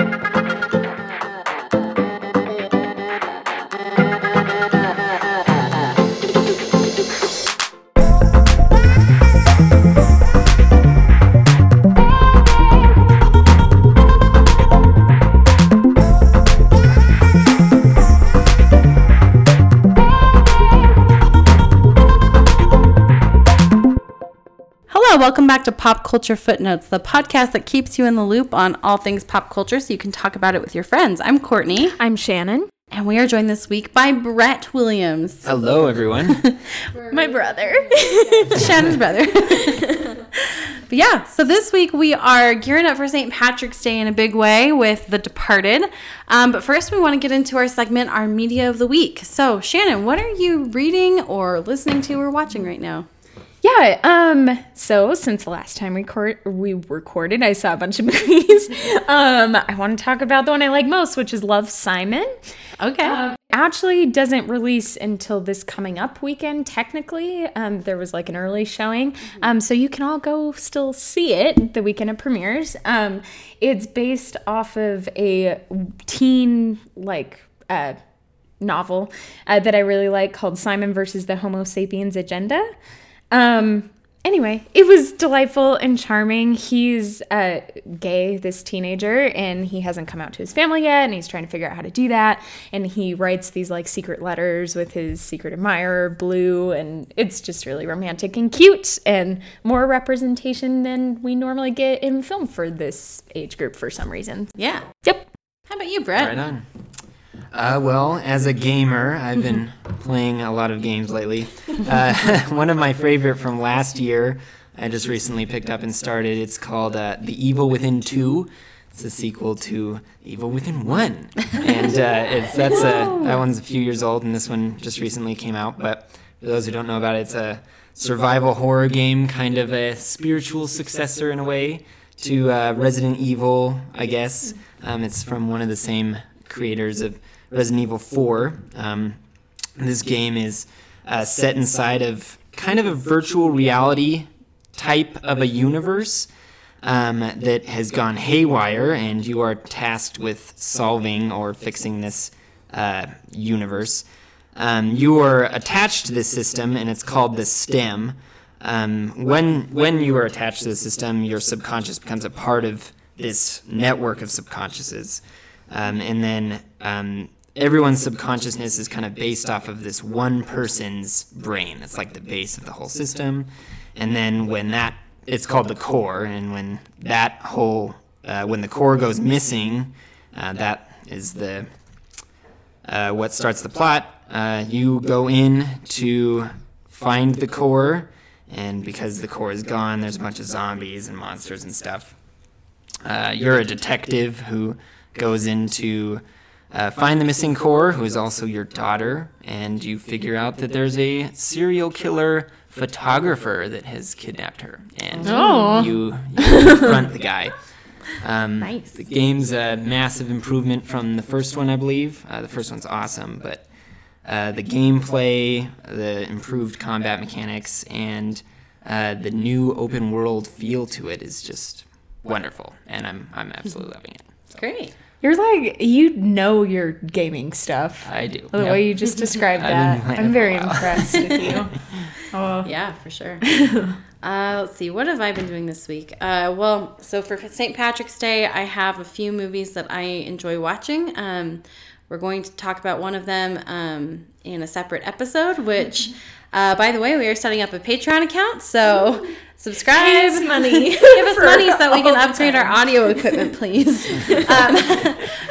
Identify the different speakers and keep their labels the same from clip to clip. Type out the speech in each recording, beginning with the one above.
Speaker 1: Hello, welcome back to Pop Culture Footnotes, the podcast that keeps you in the loop on all things pop culture so you can talk about it with your friends. I'm Courtney,
Speaker 2: I'm Shannon.
Speaker 1: and we are joined this week by Brett Williams,
Speaker 3: Hello, everyone.
Speaker 2: My brother.
Speaker 1: Shannon's brother. but yeah, so this week we are gearing up for St. Patrick's Day in a big way with The Departed. Um, but first, we want to get into our segment, our media of the week. So, Shannon, what are you reading or listening to or watching right now?
Speaker 2: Yeah. Um. So since the last time we record we recorded, I saw a bunch of movies. um. I want to talk about the one I like most, which is Love Simon.
Speaker 1: Okay.
Speaker 2: Um, actually doesn't release until this coming up weekend technically um, there was like an early showing um, so you can all go still see it the weekend it premieres um, it's based off of a teen like uh, novel uh, that i really like called simon versus the homo sapiens agenda um, anyway, it was delightful and charming. He's uh, gay, this teenager, and he hasn't come out to his family yet, and he's trying to figure out how to do that. And he writes these like secret letters with his secret admirer, Blue, and it's just really romantic and cute, and more representation than we normally get in film for this age group for some reason.
Speaker 1: yeah.
Speaker 2: Yep.
Speaker 1: How about you, Brett?
Speaker 3: right on. Uh, well, as a gamer, I've been playing a lot of games lately. Uh, one of my favorite from last year, I just recently picked up and started. It's called uh, The Evil Within 2. It's a sequel to Evil Within 1. And uh, it's, that's a, that one's a few years old, and this one just recently came out. But for those who don't know about it, it's a survival horror game, kind of a spiritual successor in a way to uh, Resident Evil, I guess. Um, it's from one of the same creators of Resident Evil 4. Um, this game is uh, set inside of kind of a virtual reality type of a universe um, that has gone haywire, and you are tasked with solving or fixing this uh, universe. Um, you are attached to this system, and it's called the STEM. Um, when when you are attached to the system, your subconscious becomes a part of this network of subconsciouses, um, and then um, everyone's subconsciousness is kind of based off of this one person's brain. It's like the base of the whole system, and then when that it's called the core, and when that whole uh, when the core goes missing, uh, that is the uh, what starts the plot. Uh, you go in to find the core, and because the core is gone, there's a bunch of zombies and monsters and stuff. Uh, you're a detective who goes in to uh, find the missing core, who is also your daughter, and you figure out that there's a serial killer photographer that has kidnapped her, and
Speaker 2: Oh.
Speaker 3: you, you confront the guy. Um,
Speaker 2: Nice.
Speaker 3: The game's a massive improvement from the first one, I believe. Uh, the first one's awesome, but uh, the gameplay, the improved combat mechanics, and uh, the new open world feel to it is just wonderful, and I'm I'm absolutely loving it.
Speaker 1: Great.
Speaker 2: You're like, you know your gaming stuff.
Speaker 3: I do.
Speaker 2: The
Speaker 3: Yep.
Speaker 2: way you just described that, I'm very
Speaker 3: while.
Speaker 2: impressed with you. Oh,
Speaker 1: Yeah, for sure. uh, let's see. What have I been doing this week? Uh, well, so for St. Patrick's Day, I have a few movies that I enjoy watching. Um, we're going to talk about one of them um, in a separate episode, which, uh, by the way, we are setting up a Patreon account. So subscribe.
Speaker 2: Give us money.
Speaker 1: Give us money so that we can upgrade our audio equipment, please. um,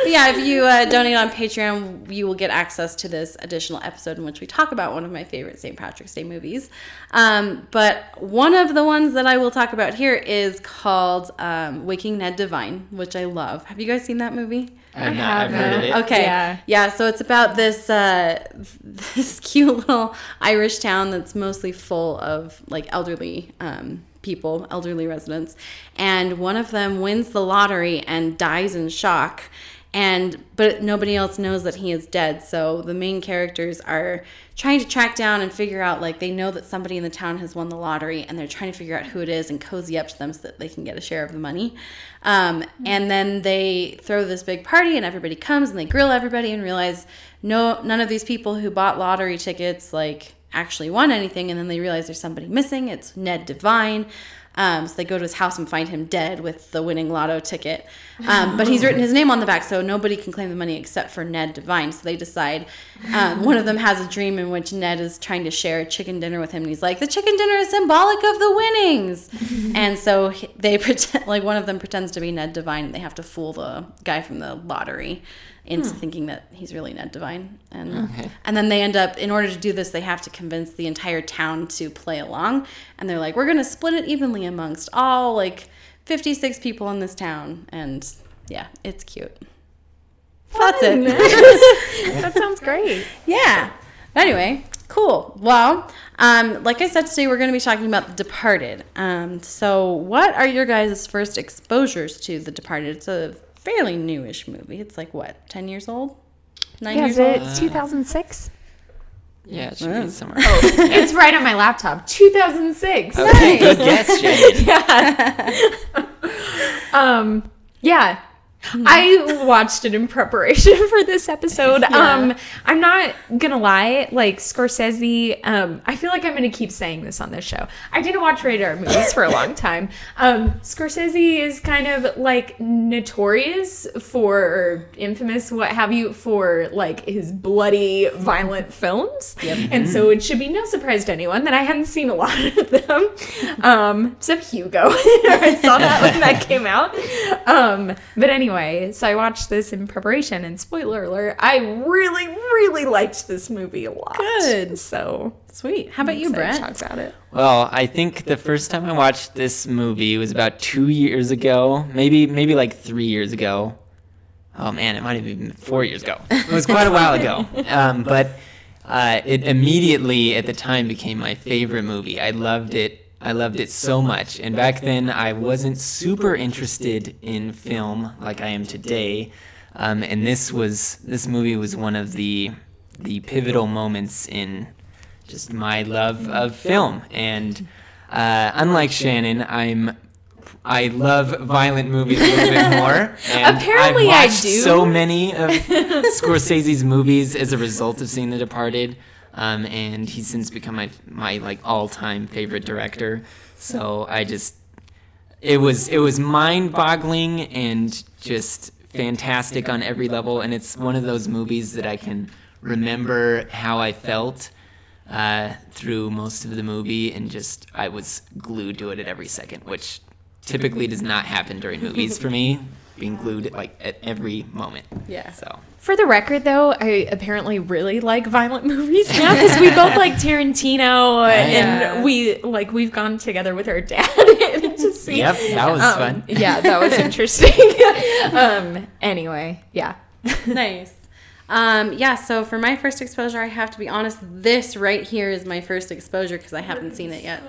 Speaker 1: yeah, if you uh, donate on Patreon, you will get access to this additional episode in which we talk about one of my favorite St. Patrick's Day movies. Um, but one of the ones that I will talk about here is called um, Waking Ned Devine, which I love. Have you guys seen that movie?
Speaker 3: I've, not, I've heard of it.
Speaker 1: Okay.
Speaker 2: Yeah.
Speaker 1: Yeah. So it's about this uh, this cute little Irish town that's mostly full of like elderly um, people, elderly residents, and one of them wins the lottery and dies in shock. And but nobody else knows that he is dead. So the main characters are trying to track down and figure out like they know that somebody in the town has won the lottery and they're trying to figure out who it is and cozy up to them so that they can get a share of the money. Um, and then they throw this big party and everybody comes and they grill everybody and realize no none of these people who bought lottery tickets like actually won anything and then they realize there's somebody missing. It's Ned Devine. Um, so they go to his house and find him dead with the winning lotto ticket. Um, but he's written his name on the back, so nobody can claim the money except for Ned Devine. So they decide. Um, one of them has a dream in which Ned is trying to share a chicken dinner with him, and he's like, "The chicken dinner is symbolic of the winnings." and so they pretend, like one of them pretends to be Ned Devine, and they have to fool the guy from the lottery into thinking that he's really Ned Devine. And
Speaker 3: Okay.
Speaker 1: and then they end up in order to do this they have to convince the entire town to play along and they're like we're going to split it evenly amongst all like 56 people in this town and yeah, it's cute. That's it.
Speaker 2: that sounds great.
Speaker 1: yeah. Anyway, cool. Well, um, like I said today, we're going to be talking about The Departed. Um, so, what are your guys' first exposures to The Departed? It's a fairly newish movie. It's like what, ten years old? Nine
Speaker 2: Yeah,
Speaker 1: years
Speaker 2: is
Speaker 1: old?
Speaker 2: it 2006?
Speaker 3: Yeah, it should be somewhere.
Speaker 2: it's right on my laptop. 2006.
Speaker 3: Okay, good guess, Shannon.
Speaker 2: Um, yeah. I watched it in preparation for this episode. Um, I'm not gonna lie, like Scorsese, um, I feel like I'm gonna keep saying this on this show. I didn't watch radar movies for a long time. Um, Scorsese is kind of like notorious for or infamous, what have you, for like his bloody, violent films. And so it should be no surprise to anyone that I hadn't seen a lot of them. Um, except Hugo. I saw that when that came out. Um, but anyway, so I watched this in preparation, and spoiler alert, I really, really liked this movie a lot.
Speaker 1: Good.
Speaker 2: So
Speaker 1: Sweet. How about you,
Speaker 2: excited to
Speaker 1: Brett?
Speaker 2: Talk about it.
Speaker 3: Well, I think the first time I watched this movie was about two years ago, maybe maybe like three years ago. Oh man, it might have been four years ago. It was quite a while ago. Um, but uh, it immediately at the time became my favorite movie. I loved it. I loved it so much. And back then, I wasn't super interested in film like I am today. Um, and this was this movie was one of the the pivotal moments in just my love of film. And uh, unlike Shannon, I'm I love violent movies a little bit more. And
Speaker 2: Apparently I
Speaker 3: I've watched
Speaker 2: do.
Speaker 3: so many of Scorsese's movies as a result of seeing The Departed. Um, and he's since become my my like all time favorite director. So I just it was it was mind boggling and just fantastic on every level. And it's one of those movies that I can remember how I felt uh, through most of the movie, and just I was glued to it at every second, which typically does not happen during movies for me. Being glued like at every moment.
Speaker 1: Yeah.
Speaker 3: So
Speaker 2: For the record, though, I apparently really like violent movies now because we both like Tarantino,
Speaker 1: Yeah.
Speaker 2: and we like we've gone together with our dad to see.
Speaker 3: yep, that was
Speaker 2: Um,
Speaker 3: fun.
Speaker 2: Yeah, that was interesting. um. Anyway, yeah.
Speaker 1: nice. Um, yeah, so for my first exposure, I have to be honest, this right here is my first exposure because I haven't seen it yet.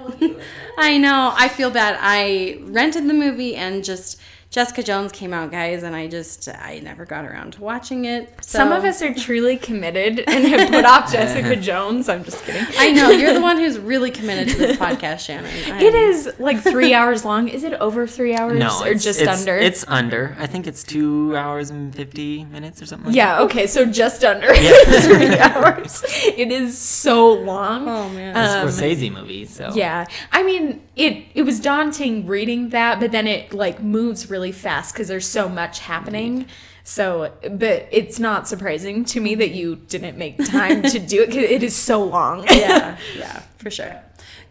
Speaker 1: I know, I feel bad. I rented the movie and just Jessica Jones came out, guys, and I just I never got around to watching it. So.
Speaker 2: Some of us are truly committed and have put off Jessica Jones. I'm just kidding.
Speaker 1: I know you're the one who's really committed to this podcast, Shannon. I'm-
Speaker 2: It is like three hours long. Is it over three hours
Speaker 3: No,
Speaker 2: or
Speaker 3: it's,
Speaker 2: just
Speaker 3: it's-
Speaker 2: under?
Speaker 3: It's under. I think it's two hours and fifty minutes or something. Like
Speaker 2: yeah, okay, so just under three hours. It is so long.
Speaker 1: Oh man.
Speaker 3: that.
Speaker 2: Um,
Speaker 3: Scorsese movie. So
Speaker 2: Yeah, I mean it. It was daunting reading that, but then it like moves really fast because there's so much happening. So, but it's not surprising to me that you didn't make time to do it because it is so long.
Speaker 1: yeah, yeah, for sure.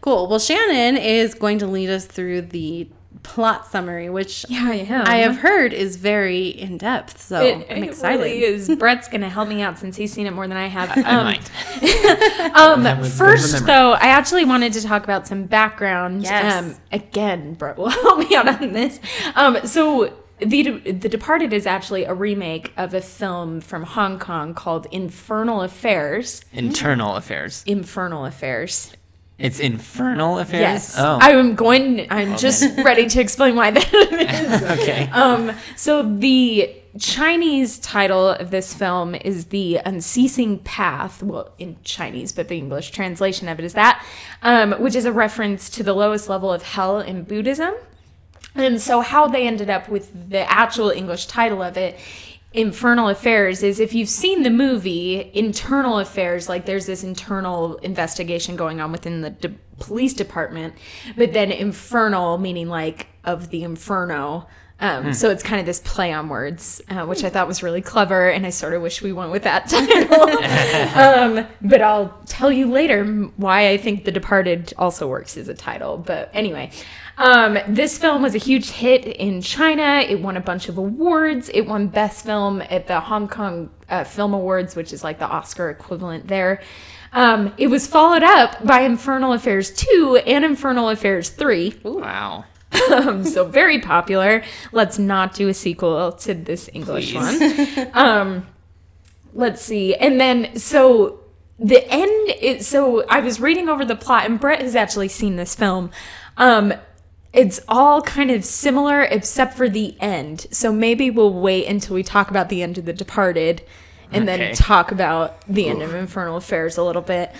Speaker 1: Cool. Well, Shannon is going to lead us through the plot summary, which
Speaker 2: yeah, I am.
Speaker 1: I have heard is very in depth. So
Speaker 2: It,
Speaker 1: I'm
Speaker 2: it
Speaker 1: excited.
Speaker 2: really is. Brett's gonna help me out since he's seen it more than I have.
Speaker 3: I
Speaker 2: Um,
Speaker 3: might.
Speaker 2: Um,
Speaker 3: That
Speaker 2: first, though, I actually wanted to talk about some background.
Speaker 1: Yes.
Speaker 2: Um, again, Brett will help me out on this. Um, so the The Departed is actually a remake of a film from Hong Kong called Infernal Affairs.
Speaker 3: Internal affairs.
Speaker 2: Infernal Affairs.
Speaker 3: It's infernal affairs.
Speaker 2: Yes.
Speaker 3: Oh.
Speaker 2: I'm going. I'm just ready to explain why that is.
Speaker 3: okay.
Speaker 2: Um, so the Chinese title of this film is The Unceasing Path. Well, in Chinese, but the English translation of it is that, um, which is a reference to the lowest level of hell in Buddhism. And so, how they ended up with the actual English title of it, Infernal Affairs, is if you've seen the movie Internal Affairs, like there's this internal investigation going on within the de- police department, but then Infernal, meaning like of the Inferno. Um, So it's kind of this play on words, uh, which I thought was really clever, and I sort of wish we went with that title. um, but I'll tell you later why I think The Departed also works as a title. But anyway, um, this film was a huge hit in China. It won a bunch of awards. It won Best Film at the Hong Kong uh, Film Awards, which is like the Oscar equivalent there. Um, it was followed up by Infernal Affairs 2 and Infernal Affairs 3
Speaker 3: Wow.
Speaker 2: um, so very popular. Let's not do a sequel to this English
Speaker 3: Please.
Speaker 2: one. Um, let's see, and then so the end. Is, so I was reading over the plot, and Brett has actually seen this film. Um, it's all kind of similar except for the end. So maybe we'll wait until we talk about the end of The Departed and
Speaker 3: Okay.
Speaker 2: then talk about the end of Infernal Affairs a little bit.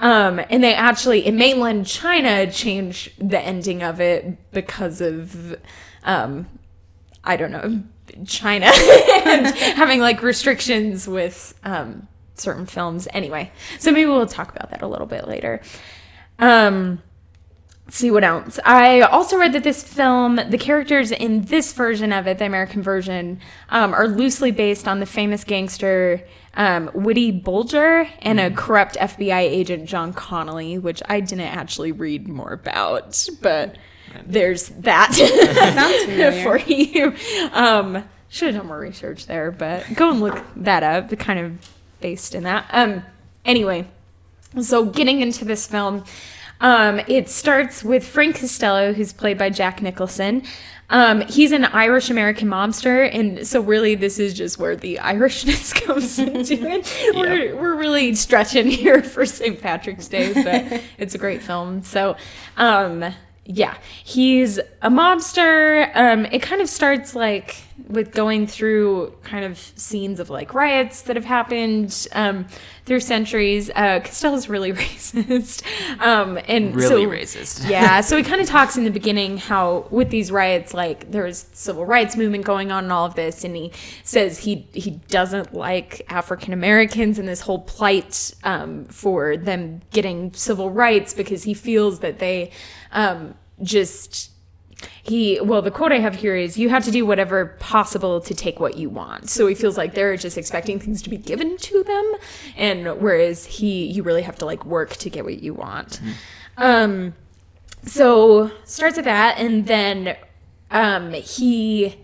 Speaker 2: Um, and they actually, in mainland China, changed the ending of it because of, um, I don't know, China and having like restrictions with um, certain films. Anyway, so maybe we'll talk about that a little bit later. Um, see what else. I also read that this film, the characters in this version of it, the American version, um, are loosely based on the famous gangster um, Whitey Bulger and a corrupt FBI agent John Connolly, which I didn't actually read more about, but there's that for you. Um, should have done more research there, but go and look that up. Kind of based in that. Um, anyway, so getting into this film, um, it starts with Frank Costello, who's played by Jack Nicholson. Um, he's an Irish American mobster, and so really this is just where the Irishness comes into it. We're, we're really stretching here for St. Patrick's Day, but it's a great film. So, um, yeah, he's a mobster. Um, it kind of starts like with going through kind of scenes of like riots that have happened um, through centuries. Uh, Costello's really racist, um, and
Speaker 3: Really
Speaker 2: so-
Speaker 3: racist.
Speaker 2: yeah, so he kind of talks in the beginning how with these riots, like there was civil rights movement going on and all of this, and he says he he doesn't like African Americans and this whole plight um, for them getting civil rights because he feels that they um, just he well the quote i have here is you have to do whatever possible to take what you want. So he feels like they're just expecting things to be given to them and whereas he you really have to like work to get what you want. Um so starts with that and then um he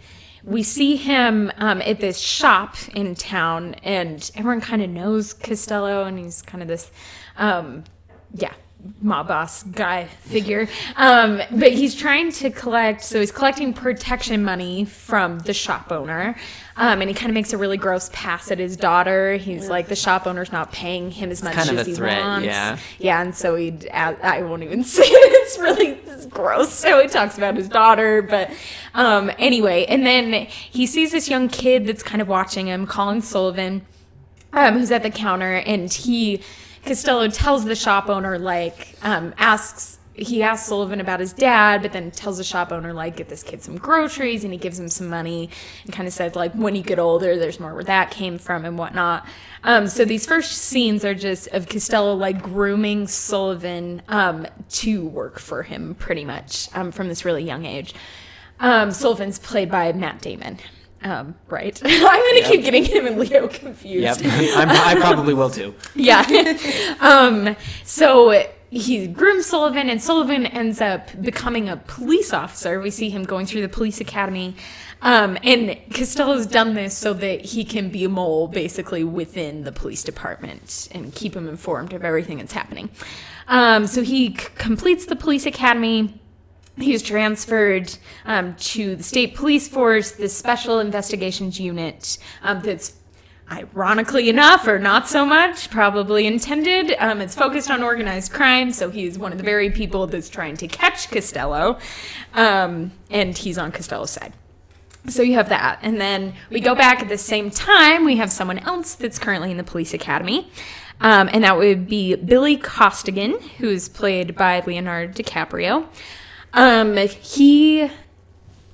Speaker 2: we see him um, at this shop in town and everyone kind of knows costello and he's kind of this um yeah mob boss guy figure. Um but he's trying to collect so he's collecting protection money from the shop owner. Um and he kind of makes a really gross pass at his daughter. He's like the shop owner's not paying him as much
Speaker 3: kind of
Speaker 2: as
Speaker 3: a
Speaker 2: he
Speaker 3: threat,
Speaker 2: wants.
Speaker 3: yeah.
Speaker 2: yeah and so he i won't even say it. It's really it's gross so he talks about his daughter but um anyway and then he sees this young kid that's kind of watching him colin sullivan um, who's at the counter, and he Costello tells the shop owner like um, asks he asks Sullivan about his dad, but then tells the shop owner like get this kid some groceries, and he gives him some money, and kind of says like when you get older, there's more where that came from and whatnot. Um, so these first scenes are just of Costello like grooming Sullivan um, to work for him, pretty much um, from this really young age. Um, Sullivan's played by Matt Damon. Um, right. I'm gonna keep getting him and Leo confused.
Speaker 3: Yep. I'm, I probably will too.
Speaker 2: Yeah. um, so he grooms Sullivan, and Sullivan ends up becoming a police officer. We see him going through the police academy. Um, and Costello's done this so that he can be a mole basically within the police department and keep him informed of everything that's happening. Um, so he c- completes the police academy. He's transferred um, to the state police force, the special investigations unit um, that's ironically enough, or not so much, probably intended. Um, it's focused on organized crime, so he's one of the very people that's trying to catch Costello, um, and he's on Costello's side. So you have that. And then we go back at the same time, we have someone else that's currently in the police academy. Um, and that would be Billy Costigan, who's played by Leonardo DiCaprio. Um, he,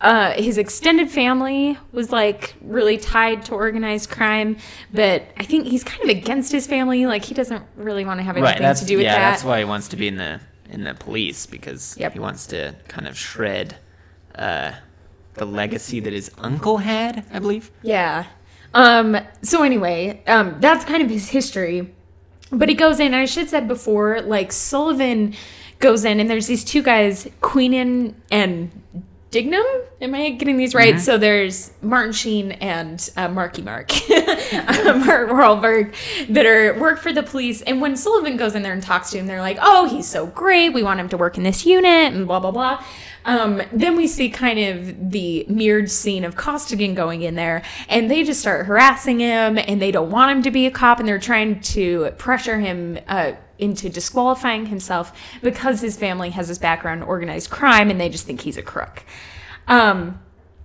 Speaker 2: uh, his extended family was like really tied to organized crime, but I think he's kind of against his family. Like he doesn't really want to have anything
Speaker 3: Right.
Speaker 2: To do with
Speaker 3: yeah.
Speaker 2: that.
Speaker 3: Yeah, that's why he wants to be in the in the police because
Speaker 2: Yep.
Speaker 3: he wants to kind of shred uh, the legacy that his uncle had. I believe.
Speaker 2: Yeah. Um, so anyway, um, that's kind of his history. But he goes in, and I should have said before, like Sullivan goes in, and there's these two guys, Queenan and Dignam. Am I getting these right? So there's Martin Sheen and uh, Marky Mark, Mark Wahlberg, that are work for the police. And when Sullivan goes in there and talks to him, they're like, "Oh, he's so great. We want him to work in this unit," and blah blah blah. Um, then we see kind of the mirrored scene of Costigan going in there, and they just start harassing him, and they don't want him to be a cop, and they're trying to pressure him uh, into disqualifying himself because his family has this background in organized crime, and they just think he's a crook. Um,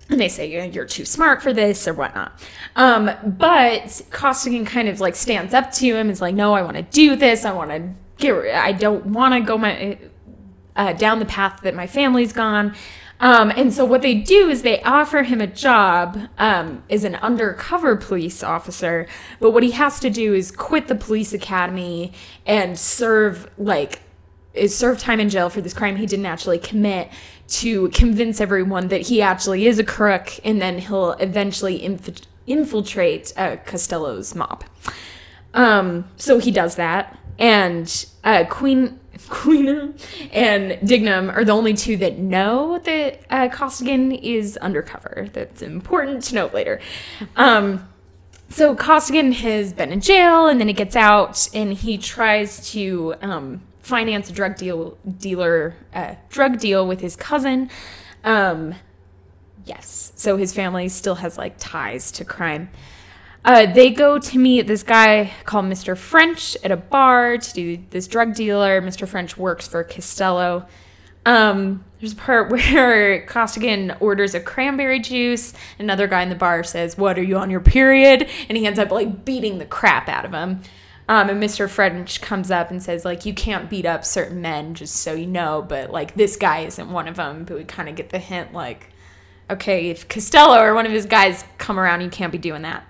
Speaker 2: and they say you're too smart for this or whatnot. Um, but Costigan kind of like stands up to him. Is like, no, I want to do this. I want to get. I don't want to go my uh, down the path that my family's gone. Um, and so what they do is they offer him a job um, as an undercover police officer. But what he has to do is quit the police academy and serve like is serve time in jail for this crime he didn't actually commit to convince everyone that he actually is a crook and then he'll eventually inf- infiltrate uh, Costello's mob. Um, so he does that, and uh, Queen Queen and Dignam are the only two that know that uh, Costigan is undercover. That's important to note later. Um, so Costigan has been in jail, and then he gets out, and he tries to um, finance a drug deal dealer uh, drug deal with his cousin. Um, yes, so his family still has like ties to crime. Uh, they go to meet this guy called Mr. French at a bar to do this drug dealer. Mr. French works for Costello. Um, there's a part where Costigan orders a cranberry juice. Another guy in the bar says, "What are you on your period?" And he ends up like beating the crap out of him. Um, and Mr. French comes up and says, like, you can't beat up certain men, just so you know, but like this guy isn't one of them. But we kind of get the hint, like, okay, if Costello or one of his guys come around, you can't be doing that.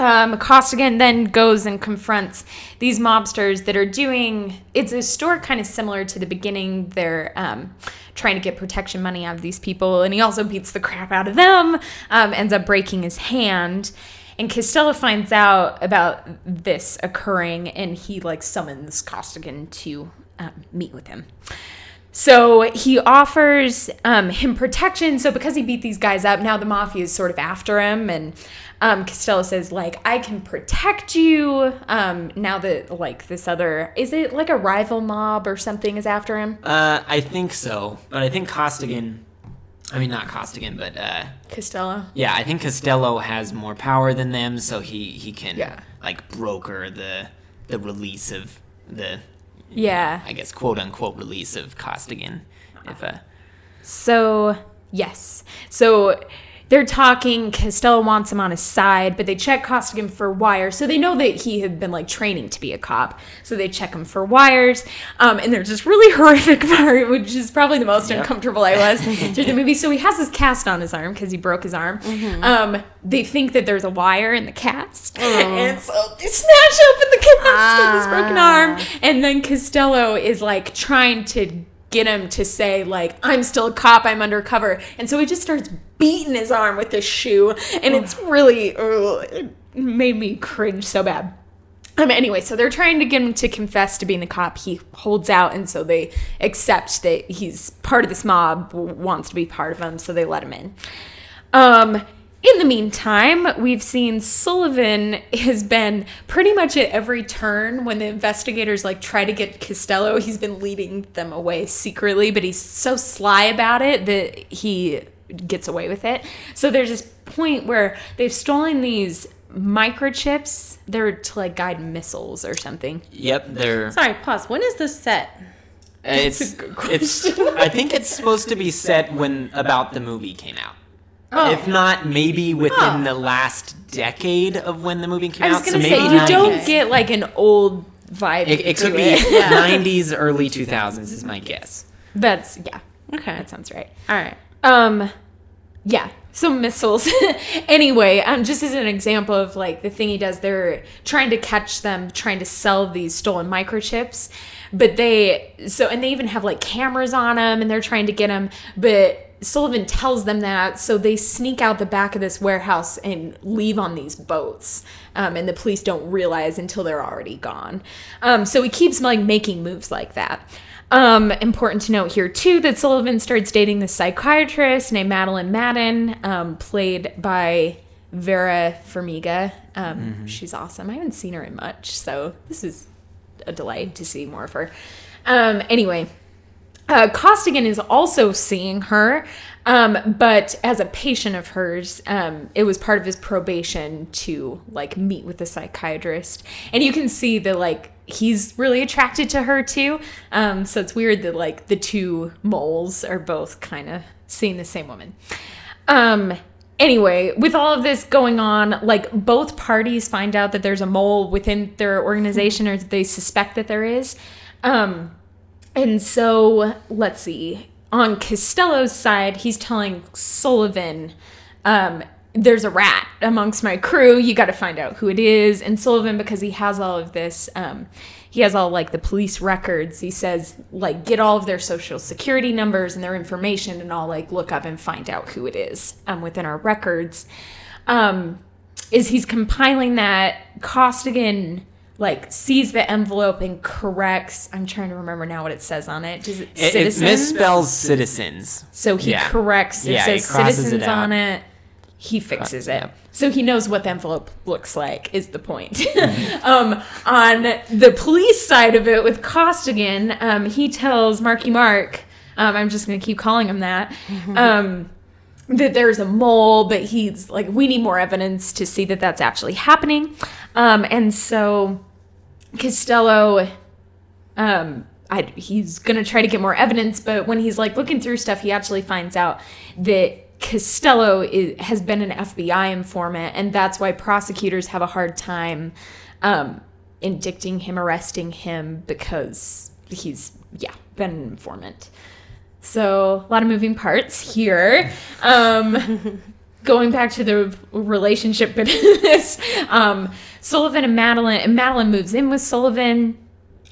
Speaker 2: Um, Costigan then goes and confronts these mobsters that are doing. It's a story kind of similar to the beginning. They're um, trying to get protection money out of these people, and he also beats the crap out of them. Um, ends up breaking his hand, and Costello finds out about this occurring, and he like summons Costigan to um, meet with him. So he offers um, him protection. So because he beat these guys up, now the mafia is sort of after him, and um, Costello says like, "I can protect you." Um, now that like this other is it like a rival mob or something is after him?
Speaker 3: Uh, I think so, but I think Costigan. I mean, not Costigan, but uh,
Speaker 2: Costello.
Speaker 3: yeah, I think Costello has more power than them, so he he can
Speaker 2: Yeah.
Speaker 3: like broker the the release of the
Speaker 2: Yeah.
Speaker 3: I guess quote unquote release of Costigan. If uh,
Speaker 2: So, yes. So they're talking. Costello wants him on his side, but they check Costigan for wires. So they know that he had been like training to be a cop. So they check him for wires. Um, and there's this really horrific part, which is probably the most
Speaker 3: Yep.
Speaker 2: uncomfortable I was through the movie. So he has this cast on his arm because he broke his arm. Um, they think that there's a wire in the cast. And so they snatch open the cast with his broken arm. And then Costello is like trying to get him to say like i'm still a cop i'm undercover and so he just starts beating his arm with his shoe and it's really ugh, it made me cringe so bad um, anyway, so they're trying to get him to confess to being the cop. He holds out, and so they accept that he's part of this mob, wants to be part of them, so they let him in. Um, in the meantime, we've seen Sullivan has been pretty much at every turn when the investigators like try to get Costello, he's been leading them away secretly, but he's so sly about it that he gets away with it. So there's this point where they've stolen these microchips. They're to like guide missiles or something.
Speaker 3: yep, they're
Speaker 1: Sorry, pause. When is this set?
Speaker 3: Uh, it's it's I think it's supposed to be set when about the movie came out.
Speaker 2: Oh.
Speaker 3: If not, maybe within
Speaker 2: Oh.
Speaker 3: the last decade of when the movie came out.
Speaker 2: I was
Speaker 3: out.
Speaker 2: gonna
Speaker 3: so
Speaker 2: say you
Speaker 3: 90s.
Speaker 2: don't get like an old vibe.
Speaker 3: It, it
Speaker 2: to
Speaker 3: could be
Speaker 2: it.
Speaker 3: 90s, early 2000s is my guess.
Speaker 2: That's yeah.
Speaker 1: Okay.
Speaker 2: That sounds right.
Speaker 1: All right.
Speaker 2: Um, yeah. So missiles. anyway, um, just as an example of like the thing he does, they're trying to catch them, trying to sell these stolen microchips, but they so and they even have like cameras on them, and they're trying to get them, but. Sullivan tells them that, so they sneak out the back of this warehouse and leave on these boats, um, and the police don't realize until they're already gone. Um, so he keeps like making moves like that. Um, important to note here too that Sullivan starts dating this psychiatrist named Madeline Madden, um, played by Vera Farmiga. Um, She's awesome. I haven't seen her in much, so this is a delight to see more of her. Um, anyway, uh, Costigan is also seeing her, um, but as a patient of hers, um, it was part of his probation to like meet with a psychiatrist, and you can see that like he's really attracted to her too. Um, so it's weird that like the two moles are both kind of seeing the same woman. Um, anyway, with all of this going on, like both parties find out that there's a mole within their organization, or they suspect that there is. Um, and so, let's see. On Costello's side, he's telling Sullivan, um, there's a rat amongst my crew. You got to find out who it is. And Sullivan, because he has all of this, um, he has all like the police records. He says, like, get all of their social security numbers and their information, and I'll like look up and find out who it is um, within our records. Um, is he's compiling that Costigan like sees the envelope and corrects. I'm trying to remember now what it says on it. Does it,
Speaker 3: It, it misspells citizens.
Speaker 2: So he
Speaker 3: Yeah.
Speaker 2: corrects. It
Speaker 3: Yeah,
Speaker 2: says citizens
Speaker 3: it
Speaker 2: on it. He fixes it.
Speaker 3: yep.
Speaker 2: So he knows what the envelope looks like, is the point.
Speaker 3: Mm-hmm.
Speaker 2: um, on the police side of it with Costigan, um, he tells Marky Mark, um, I'm just going to keep calling him that, um, that there's a mole, but he's like, we need more evidence to see that that's actually happening. Um, and so Costello um I, he's gonna try to get more evidence but when he's like looking through stuff he actually finds out that costello is, has been an fbi informant and that's why prosecutors have a hard time um indicting him arresting him because he's yeah been an informant. So a lot of moving parts here. Um going back to the relationship bit of this, um, Sullivan and Madeline, and Madeline moves in with Sullivan.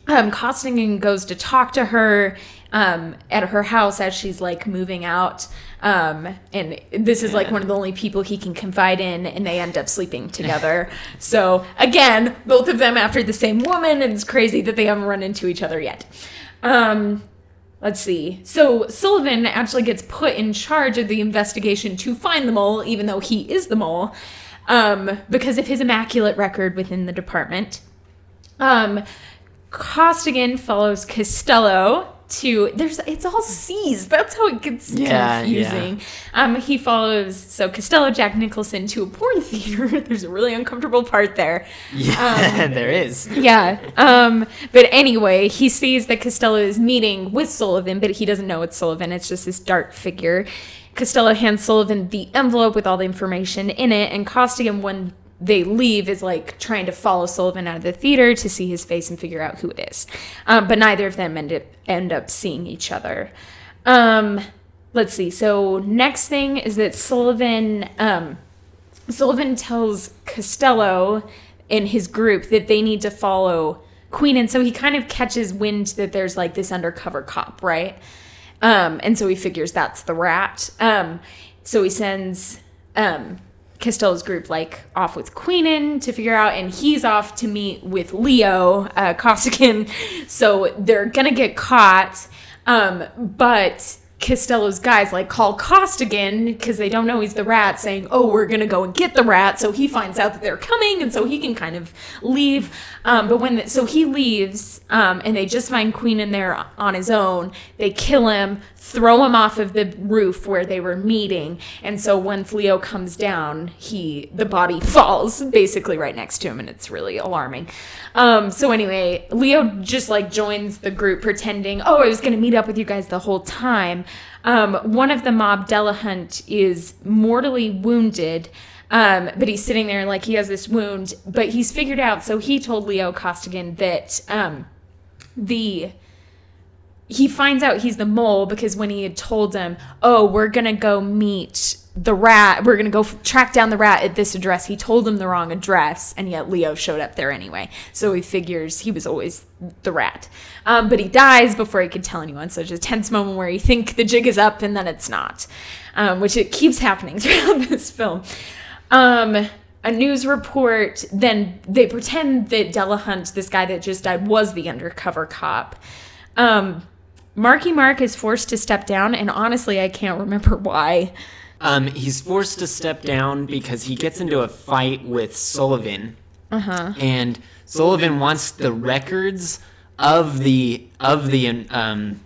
Speaker 2: Um, Costigan goes to talk to her um, at her house as she's like moving out. Um, and this is like one of the only people he can confide in, and they end up sleeping together. so again, both of them after the same woman, and it's crazy that they haven't run into each other yet. Um, Let's see. So Sullivan actually gets put in charge of the investigation to find the mole, even though he is the mole, um, because of his immaculate record within the department. Um, Costigan follows Costello to there's it's all C's. That's how it gets
Speaker 3: Yeah,
Speaker 2: confusing. Um, he follows so Costello Jack Nicholson to a porn theater. there's a really uncomfortable part there.
Speaker 3: Yeah, there is.
Speaker 2: Yeah. Um, but anyway, he sees that Costello is meeting with Sullivan, but he doesn't know it's Sullivan. It's just this dark figure. Costello hands Sullivan the envelope with all the information in it, and Costigan, when they leave, is like trying to follow Sullivan out of the theater to see his face and figure out who it is. Um, but neither of them end up end up seeing each other. Um, let's see. So next thing is that Sullivan. Um, Sullivan tells Costello and his group that they need to follow Queen, and so he kind of catches wind that there's like this undercover cop, right? Um, and so he figures that's the rat. Um, so he sends um, group like off with Queenan to figure out, and he's off to meet with Leo uh, Costigan. So they're gonna get caught, um, but Costello's guys like call Costigan because they don't know he's the rat, saying, "Oh, we're gonna go and get the rat." So he finds out that they're coming, and so he can kind of leave. Um, but when the, so he leaves, um, and they just find Queen in there on his own. They kill him, throw him off of the roof where they were meeting, and so once Leo comes down, he the body falls basically right next to him, and it's really alarming. Um, so anyway, Leo just like joins the group, pretending, "Oh, I was gonna meet up with you guys the whole time." Um, one of the mob, Delahunt, is mortally wounded. Um, but he's sitting there like he has this wound, but he's figured out. So he told Leo Costigan that um, the he finds out he's the mole because when he had told him, "Oh, we're gonna go meet the rat. We're gonna go f- track down the rat at this address," he told him the wrong address, and yet Leo showed up there anyway. So he figures he was always the rat. Um, but he dies before he could tell anyone. So a tense moment where you think the jig is up and then it's not, um, which it keeps happening throughout this film. Um, a news report. Then they pretend that Delahunt, this guy that just died, was the undercover cop. Um, Marky Mark is forced to step down, and honestly, I can't remember why.
Speaker 3: Um, he's forced to step down because he gets into a fight with Sullivan. Uh-huh. And Sullivan wants the records of the of the um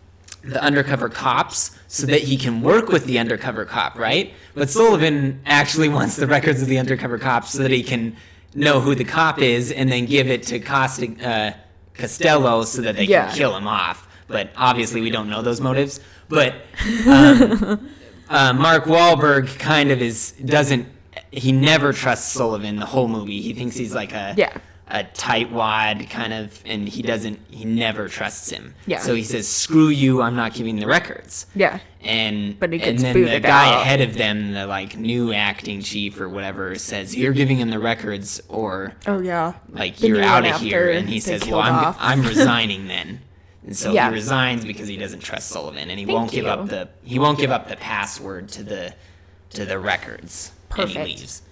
Speaker 3: the undercover cops so that he can work with the undercover cop, right? But Sullivan actually wants the records of the undercover cops so that he can know who the cop is and then give it to Costa, uh, Costello so that they
Speaker 2: Yeah.
Speaker 3: can kill him off. But obviously, we don't know those motives. But um, uh, Mark Wahlberg kind of is doesn't he never trusts Sullivan the whole movie. He thinks he's like a
Speaker 2: Yeah.
Speaker 3: a tightwad kind of, and he doesn't he never trusts him.
Speaker 2: Yeah.
Speaker 3: So he says, "Screw you! I'm not giving the records."
Speaker 2: Yeah.
Speaker 3: And
Speaker 2: But he
Speaker 3: and then the guy
Speaker 2: out.
Speaker 3: ahead of them, the like new acting chief or whatever, says, "You're giving him the records, or
Speaker 2: Oh yeah.
Speaker 3: like
Speaker 2: The
Speaker 3: you're out of here." And he says, "Well, I'm
Speaker 2: off."
Speaker 3: I'm resigning then." And so
Speaker 2: Yeah.
Speaker 3: he resigns because he doesn't trust Sullivan, and he
Speaker 2: Thank
Speaker 3: won't give up the he won't give up the password to the to the records. And
Speaker 2: Perfect.
Speaker 3: he leaves.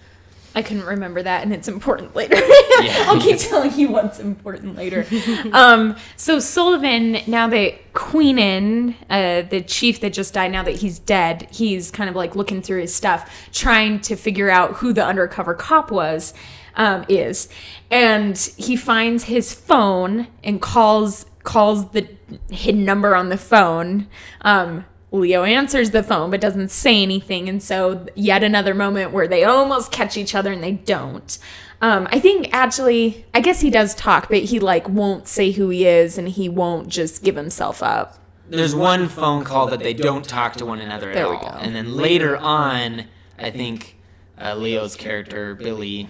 Speaker 2: I couldn't remember that, and it's important later.
Speaker 3: Yeah.
Speaker 2: I'll keep telling you what's important later. um, so Sullivan, now that Queenan, uh, the chief that just died, now that he's dead, he's kind of like looking through his stuff, trying to figure out who the undercover cop was, um, is, and he finds his phone and calls calls the hidden number on the phone. Um, Leo answers the phone but doesn't say anything. And so, yet another moment where they almost catch each other and they don't. Um, I think actually, I guess he does talk, but he like won't say who he is and he won't just give himself up.
Speaker 3: There's one phone call that they don't talk to one another at
Speaker 2: There we
Speaker 3: all.
Speaker 2: go.
Speaker 3: And then later on, I think uh, Leo's character, Billy,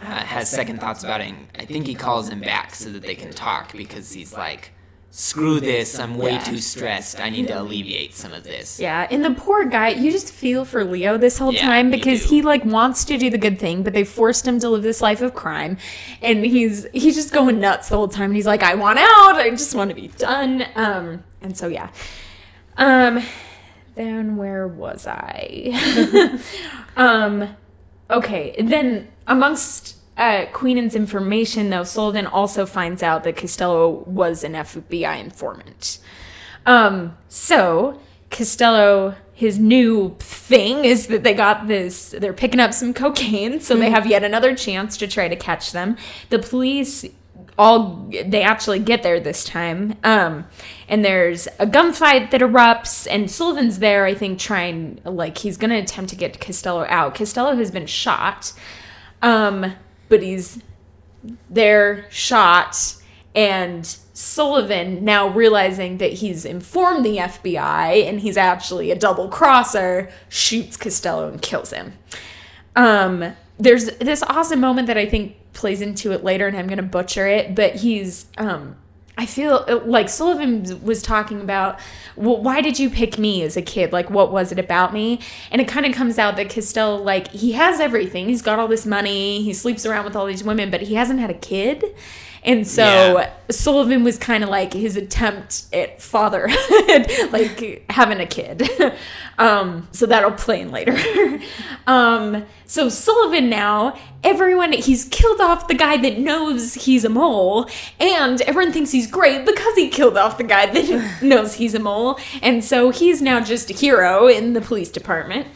Speaker 3: uh, has second thoughts about it. I think he calls him back so that they can talk because he's like, screw this, I'm way
Speaker 2: Yeah.
Speaker 3: too stressed. I need to alleviate some of this.
Speaker 2: Yeah, and the poor guy, you just feel for Leo this whole
Speaker 3: Yeah,
Speaker 2: time because he like wants to do the good thing, but they forced him to live this life of crime, and he's he's just going nuts the whole time. And he's like, I want out. I just want to be done. Um, and so yeah. Um, then where was I? um, okay. Then amongst uh, Queenan's information, though, Sullivan also finds out that Costello was an FBI informant. Um, so Costello, his new thing is that they got this, they're picking up some cocaine, so they have yet another chance to try to catch them. The police all they actually get there this time. Um, and there's a gunfight that erupts, and Sullivan's there, I think, trying like he's gonna attempt to get Costello out. Costello has been shot. Um, but he's there shot and Sullivan now realizing that he's informed the FBI and he's actually a double crosser shoots Costello and kills him. Um there's this awesome moment that I think plays into it later and I'm to butcher it but he's um I feel uh, like Sullivan was talking about, well, why did you pick me as a kid? Like, what was it about me? And it kind of comes out that Costello, like, he has everything. He's got all this money. He sleeps around with all these women, but he hasn't had a kid. And so
Speaker 3: Yeah.
Speaker 2: Sullivan was kind of like his attempt at fatherhood, like having a kid. um, so that'll play in later. um, so Sullivan now, everyone, he's killed off the guy that knows he's a mole, and everyone thinks he's great because he killed off the guy that knows he's a mole. And so he's now just a hero in the police department.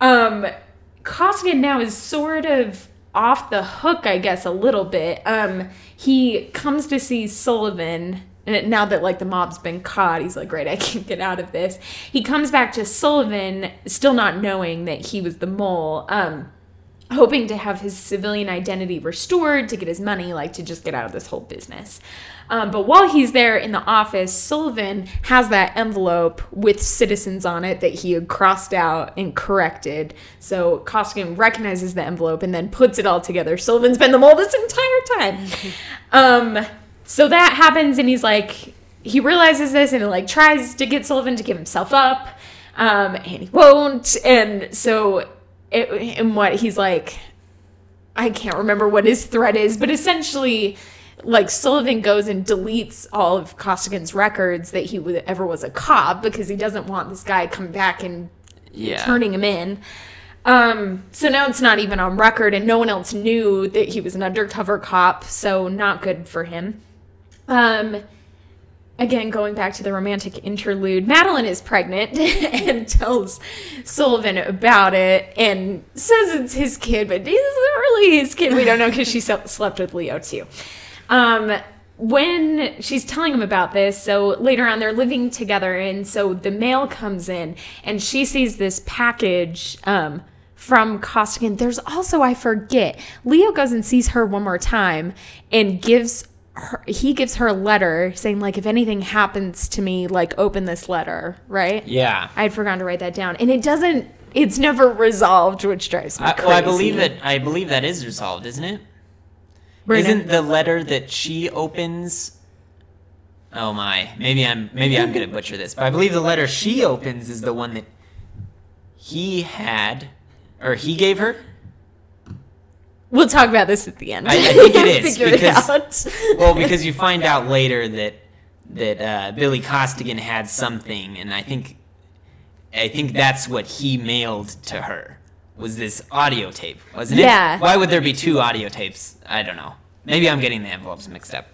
Speaker 2: Um, Costigan now is sort of off the hook, I guess, a little bit. Um, he comes to see Sullivan. And now that like the mob's been caught, he's like, great, I can get out of this. He comes back to Sullivan, still not knowing that he was the mole. Um, hoping to have his civilian identity restored to get his money, like to just get out of this whole business. Um, but while he's there in the office, Sullivan has that envelope with citizens on it that he had crossed out and corrected. So Costigan recognizes the envelope and then puts it all together. Sullivan's been the mole this entire time. um, so that happens, and he's like, he realizes this and he like tries to get Sullivan to give himself up, um, and he won't. And so, it, and what he's like, I can't remember what his threat is, but essentially, like Sullivan goes and deletes all of Costigan's records that he would, ever was a cop because he doesn't want this guy coming back and
Speaker 3: Yeah.
Speaker 2: turning him in. Um, so now it's not even on record, and no one else knew that he was an undercover cop, so not good for him. Um, again, going back to the romantic interlude, Madeline is pregnant and tells Sullivan about it and says it's his kid, but it's not really his kid. We don't know because she slept with Leo too. Um, when she's telling him about this, so later on they're living together, and so the mail comes in, and she sees this package um, from Costigan. There's also, I forget, Leo goes and sees her one more time and gives her, he gives her a letter saying, like, if anything happens to me, like, open this letter, right?
Speaker 3: Yeah.
Speaker 2: I had forgotten to write that down, and it doesn't. It's never resolved, which drives me
Speaker 3: I,
Speaker 2: crazy.
Speaker 3: well, I believe that I believe that is resolved, isn't it? Not the letter that she opens? Oh my, maybe I'm maybe I'm gonna butcher this, but I believe the letter she opens is the one that he had, or he gave her.
Speaker 2: We'll talk about this at the end.
Speaker 3: I- I think it is, because-
Speaker 2: it.
Speaker 3: Well, because you find out later that that uh, Billy Costigan had something, and I think I think that's what he mailed to her was this audio tape, wasn't it?
Speaker 2: Yeah.
Speaker 3: Why would there be two audio tapes? I don't know. Maybe I'm getting the envelopes mixed up.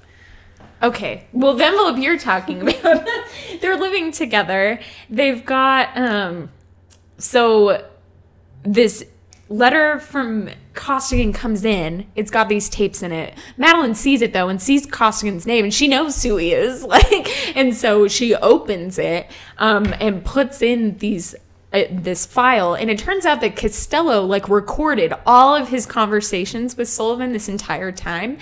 Speaker 2: Okay. Well, the envelope you're talking about, they're living together. They've got um so this letter from Costigan comes in. It's got these tapes in it. Madeline sees it though and sees Costigan's name and she knows who he is. Like and so she opens it um and puts in these uh, this file and it turns out that Costello like recorded all of his conversations with Sullivan this entire time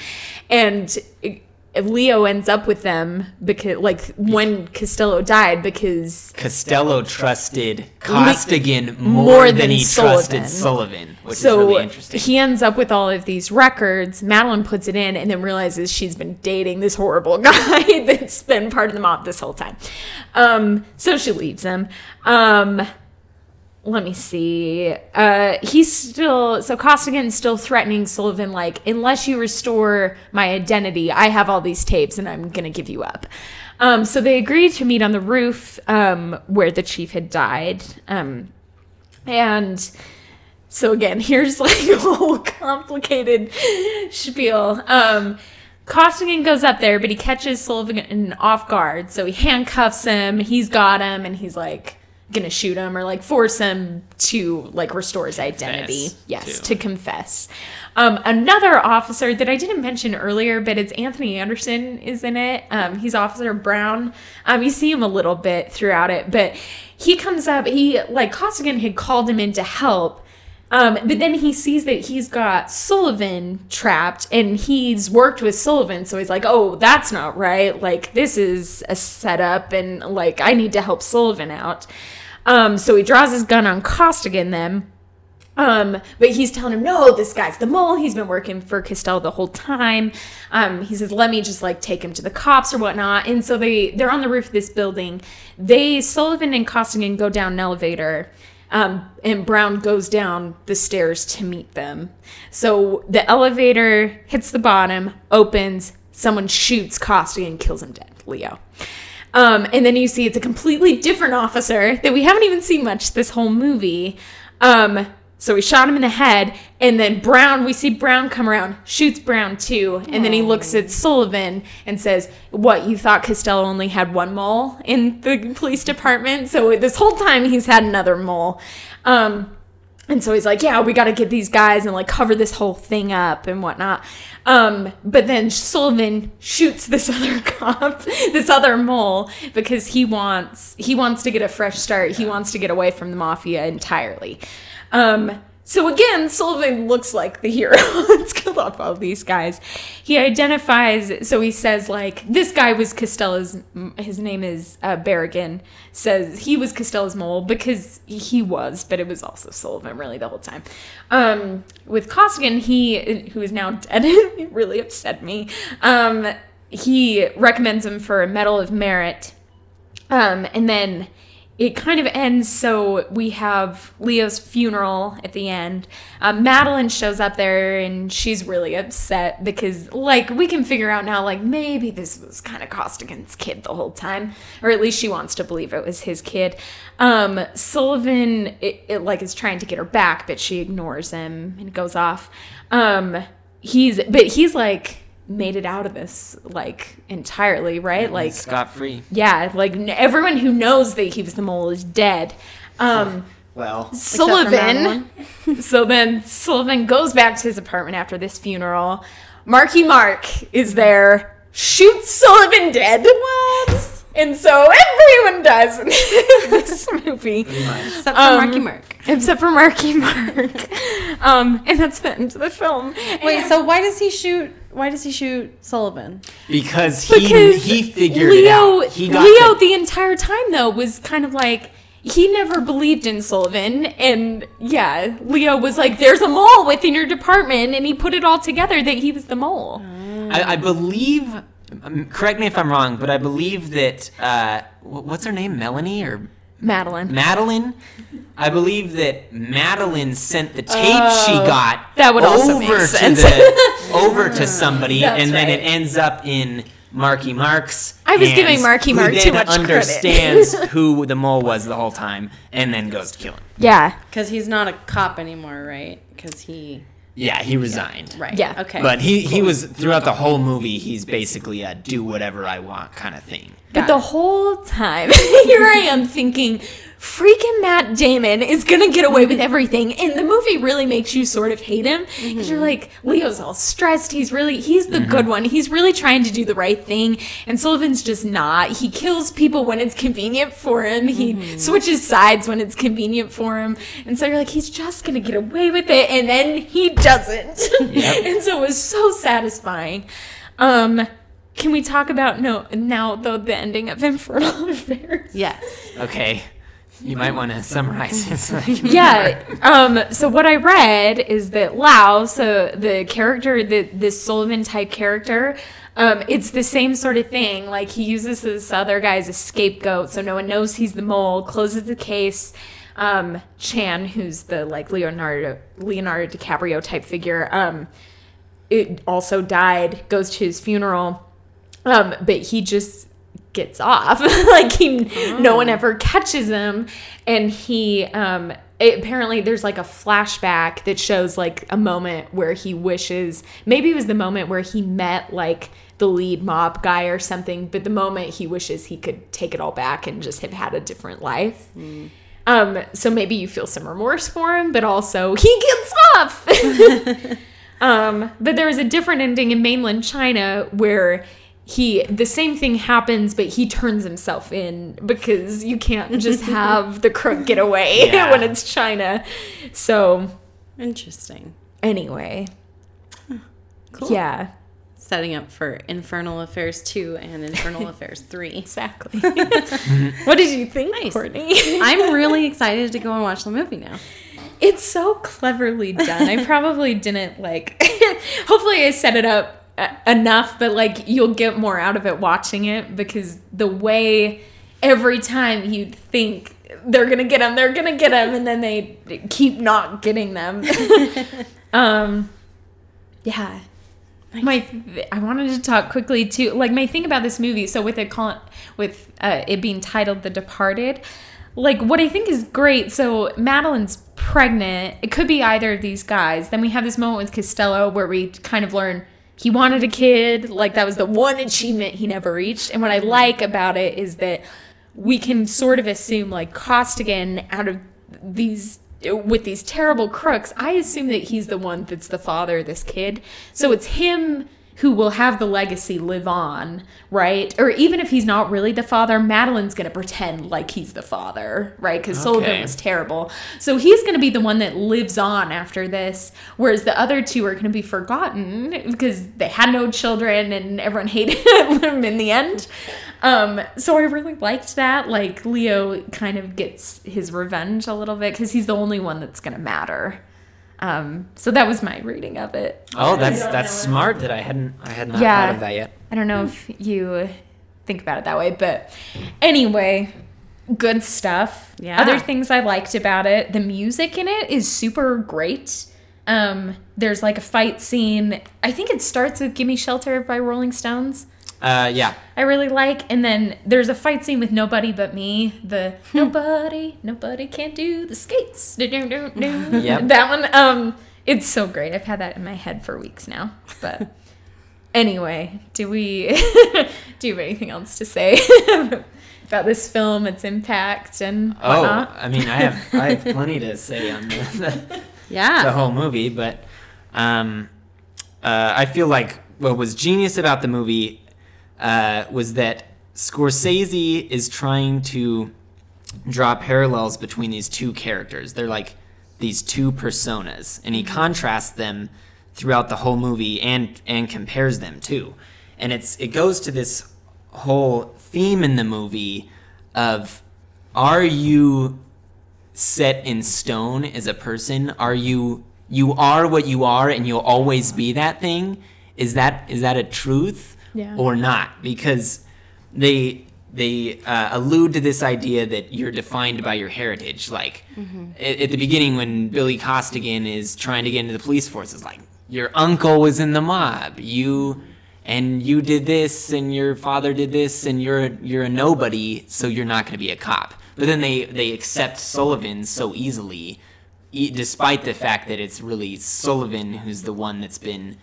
Speaker 2: and it- Leo ends up with them because like when Costello died because
Speaker 3: Costello trusted Costigan more,
Speaker 2: more
Speaker 3: than,
Speaker 2: than
Speaker 3: he
Speaker 2: Sullivan.
Speaker 3: trusted Sullivan, which
Speaker 2: so
Speaker 3: is really interesting.
Speaker 2: he ends up with all of these records. Madeline puts it in and then realizes she's been dating this horrible guy that's been part of the mob this whole time. Um, so she leaves him. Um, let me see. Uh, he's still so Costigan's still threatening Sullivan, like, unless you restore my identity, I have all these tapes and I'm gonna give you up. Um, so they agree to meet on the roof um, where the chief had died. Um, and so again, here's like a whole complicated spiel. Um, Costigan goes up there, but he catches Sullivan off guard. So he handcuffs him. He's got him, and he's like gonna shoot him or like force him to like restore his identity.
Speaker 3: Confess,
Speaker 2: yes,
Speaker 3: too.
Speaker 2: to confess. Um, another officer that I didn't mention earlier, but it's Anthony Anderson is in it. Um, he's Officer Brown. Um, you see him a little bit throughout it, but he comes up. He like Costigan had called him in to help. Um, but then he sees that he's got Sullivan trapped and he's worked with Sullivan. So he's like, oh, that's not right. Like, this is a setup and like, I need to help Sullivan out. Um, so he draws his gun on Costigan then. Um, but he's telling him, no, this guy's the mole. He's been working for Costello the whole time. Um, he says, let me just like take him to the cops or whatnot. And so they, they're on the roof of this building. They, Sullivan and Costigan go down an elevator. Um, and Brown goes down the stairs to meet them. So the elevator hits the bottom, opens, someone shoots Costigan, kills him dead. Leo. Um, and then you see it's a completely different officer that we haven't even seen much this whole movie. Um, so we shot him in the head, and then Brown, we see Brown come around, shoots Brown too, and then he looks at Sullivan and says, What, you thought Costello only had one mole in the police department? So this whole time he's had another mole. Um, and so he's like, yeah, we got to get these guys and like cover this whole thing up and whatnot. Um, but then Sullivan shoots this other cop, this other mole, because he wants he wants to get a fresh start. He wants to get away from the mafia entirely. Um, so again, Sullivan looks like the hero. Let's off all these guys. He identifies, so he says like this guy was Costello's. His name is uh, Barrigan. Says he was Costello's mole because he was, but it was also Sullivan really the whole time. Um, with Costigan, he who is now dead, it really upset me. Um, he recommends him for a Medal of Merit, um, and then it kind of ends so we have Leo's funeral at the end. Um, Madeline shows up there and she's really upset because, like, we can figure out now, like, maybe this was kind of Costigan's kid the whole time, or at least she wants to believe it was his kid. Um, Sullivan, it, it, like, is trying to get her back, but she ignores him and goes off. Um, he's, but he's like, made it out of this like entirely, right? Like
Speaker 3: scot free.
Speaker 2: Yeah, like n- everyone who knows that he was the mole is dead. Um,
Speaker 3: Well,
Speaker 2: Sullivan. so then Sullivan goes back to his apartment after this funeral. Marky Mark is there, shoots Sullivan dead. What? And so everyone does in this movie.
Speaker 1: Except for
Speaker 2: Um,
Speaker 1: Marky Mark.
Speaker 2: Except for Marky Mark. Um, and that's the end of the film.
Speaker 1: Wait, so why does he shoot? Why does he shoot Sullivan?
Speaker 3: because he
Speaker 2: because
Speaker 3: he figured
Speaker 2: Leo,
Speaker 3: it out. He got
Speaker 2: Leo
Speaker 3: the-
Speaker 2: the entire time though was kind of like he never believed in Sullivan, and yeah, Leo was like, "There's a mole within your department," and he put it all together that he was the mole.
Speaker 3: I, I believe. um, Correct me if I'm wrong, but I believe that uh, what's her name, Melanie or
Speaker 2: Madeline.
Speaker 3: Madeline? I believe that Madeline sent the tape she oh, got
Speaker 2: Oh, that would also make
Speaker 3: over
Speaker 2: sense.
Speaker 3: to the over to somebody,
Speaker 2: That's
Speaker 3: and then
Speaker 2: right.
Speaker 3: it ends up in Marky Mark's.
Speaker 2: I was
Speaker 3: hands,
Speaker 2: giving Marky
Speaker 3: who
Speaker 2: Mark
Speaker 3: then
Speaker 2: too much credit.
Speaker 3: understands who the mole was the whole time, and then goes to kill him.
Speaker 2: Yeah,
Speaker 1: Because he's not a cop anymore, right? Because he.
Speaker 3: Yeah, he resigned.
Speaker 1: Right.
Speaker 2: Yeah.
Speaker 1: Okay.
Speaker 3: But he, he was throughout the whole movie. He's basically a do whatever I want kind of thing.
Speaker 2: but
Speaker 1: Got
Speaker 2: the
Speaker 1: it.
Speaker 2: whole time here I am thinking. Freaking Matt Damon is gonna get away with mm-hmm. everything, and the movie really makes you sort of hate him because you're mm-hmm. like, Leo's all stressed. He's really, he's the good mm-hmm. one. He's really trying to do the right thing, and Sullivan's just not. He kills people when it's convenient for him. He switches sides when it's convenient for him, and so you're like, he's just gonna get away with it, and then he doesn't. and so it was so satisfying. Um, can we talk about no now though the ending of Infernal Affairs?
Speaker 1: yes.
Speaker 3: Okay. You might want to summarize this.
Speaker 2: yeah. Um, so what I read is that Lau, so the character, the this Sullivan type character, um, it's the same sort of thing. Like he uses this other guy as a scapegoat, so no one knows he's the mole. Closes the case. Um, Chan, who's the like Leonardo Leonardo DiCaprio type figure, um, it also died. Goes to his funeral, um, but he just gets off. Like he no one ever catches him. And he um it- apparently there's like a flashback that shows like a moment where he wishes maybe it was the moment where he met like the lead mob guy or something but the moment he wishes he could take it all back and just have had a different life. Um so maybe you feel some remorse for him but also he gets off. Um, but there is a different ending in mainland China where he the same thing happens, but he turns himself in because you can't just have the crook get away
Speaker 3: Yeah.
Speaker 2: when it's China. So
Speaker 1: Interesting.
Speaker 2: anyway,
Speaker 1: Cool.
Speaker 2: yeah,
Speaker 1: Setting up for Infernal Affairs 2 and Infernal Affairs 3.
Speaker 2: exactly. what did you think,
Speaker 1: Nice.
Speaker 2: Courtney?
Speaker 1: I'm really excited to go and watch the movie now.
Speaker 2: It's so cleverly done. I probably didn't like. hopefully, I set it up enough, but like you'll get more out of it watching it because the way every time you think they're gonna get him, they're gonna get him, and then they keep not getting them. um, yeah. My, I wanted to talk quickly too. Like my thing about this movie. So with it call, with uh, it being titled The Departed, like what I think is great. So Madeline's pregnant. It could be either of these guys. Then we have this moment with Costello where we kind of learn he wanted a kid. Like that was the one achievement he never reached. And what I like about it is that we can sort of assume like Costigan out of these with these terrible crooks, I assume that he's the one that's the father of this kid. So it's him who will have the legacy live on, right? Or even if he's not really the father, Madeline's going to pretend like he's the father, right? Because Sullivan was terrible. So he's going to be the one that lives on after this, whereas the other two are going to be forgotten because they had no children and everyone hated them in the end. Um, so I really liked that. Like Leo kind of gets his revenge a little bit because he's the only one that's going to matter. Um, so that was my reading of it.
Speaker 3: Oh, that's that's smart that I hadn't I had not
Speaker 2: Yeah.
Speaker 3: thought of that yet.
Speaker 2: I don't know if you think about it that way, but anyway, good stuff.
Speaker 1: Yeah.
Speaker 2: Other things I liked about it, the music in it is super great. Um, there's like a fight scene. I think it starts with "Gimme Shelter" by Rolling Stones.
Speaker 3: Uh, yeah.
Speaker 2: I really like, and then there's a fight scene with "Nobody But Me." The "Nobody, Nobody Can Do the Skates."
Speaker 3: Yep.
Speaker 2: That one. Um, it's so great. I've had that in my head for weeks now. But anyway, do we do you have anything else to say about this film, its impact, and
Speaker 3: Oh. I mean, I have I have plenty to say on the, the,
Speaker 1: Yeah.
Speaker 3: the whole movie, but um, uh, I feel like what was genius about the movie uh, was that Scorsese is trying to draw parallels between these two characters. They're like these two personas, and he contrasts them throughout the whole movie and and compares them too. And it's it goes to this whole theme in the movie of are you set in stone as a person? Are you you are what you are and you'll always be that thing? Is that is that a truth
Speaker 2: Yeah.
Speaker 3: or not? Because they they uh, allude to this idea that you're defined by your heritage. Like at, at the beginning, when Billy Costigan is trying to get into the police force, it's like your uncle was in the mob. You and you did this, and your father did this, and you're you're a nobody, so you're not going to be a cop. But then they they accept Sullivan so easily, e- despite the fact that it's really Sullivan who's the one that's been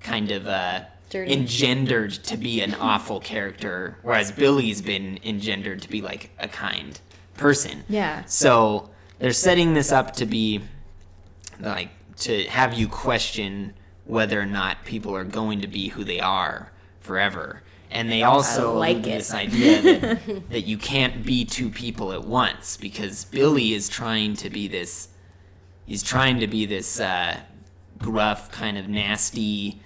Speaker 3: kind of uh. Engendered to be an awful character, whereas Billy's been engendered to be like a kind person.
Speaker 2: Yeah.
Speaker 3: So they're setting this up to be like to have you question whether or not people are going to be who they are forever. And they also
Speaker 2: like
Speaker 3: allude to
Speaker 2: it.
Speaker 3: this idea that, that you can't be two people at once because Billy is trying to be this he's trying to be this uh, gruff kind of nasty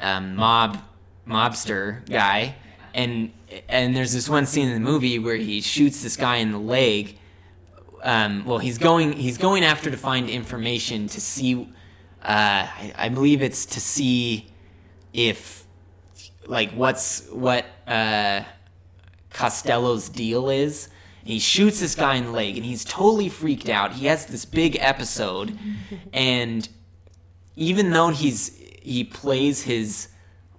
Speaker 3: um, mob mobster guy and and there's this one scene in the movie where he shoots this guy in the leg um, well he's going he's going after to find information to see uh, I, I believe it's to see if like what's what uh, Costello's deal is. He shoots this guy in the leg, and he's totally freaked out. He has this big episode, and even though he's he plays his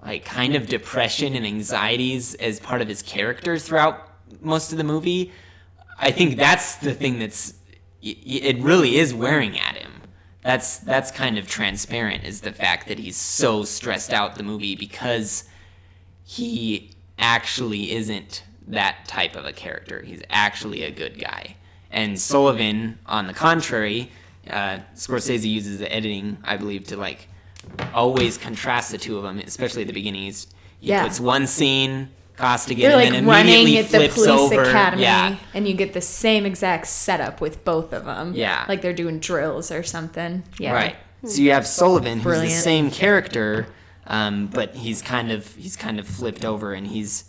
Speaker 3: like kind of depression and anxieties as part of his character throughout most of the movie, I think that's the thing that's it really is wearing at him. That's that's kind of transparent is the fact that he's so stressed out the movie because he actually isn't that type of a character. He's actually a good guy. And Sullivan, on the contrary, uh, Scorsese uses the editing, I believe, to like always contrasts the two of them, especially at the beginning. He's, he
Speaker 2: Yeah.
Speaker 3: puts one scene, Costigan,
Speaker 2: They're like
Speaker 3: and
Speaker 2: running
Speaker 3: immediately
Speaker 2: at the
Speaker 3: flips
Speaker 2: police
Speaker 3: over.
Speaker 2: academy,
Speaker 3: Yeah.
Speaker 2: and you get the same exact setup with both of them.
Speaker 3: Yeah.
Speaker 2: like they're doing drills or something. Yeah,
Speaker 3: Right. So you have Sullivan, who's the same character, um, but he's kind of he's kind of flipped over, and he's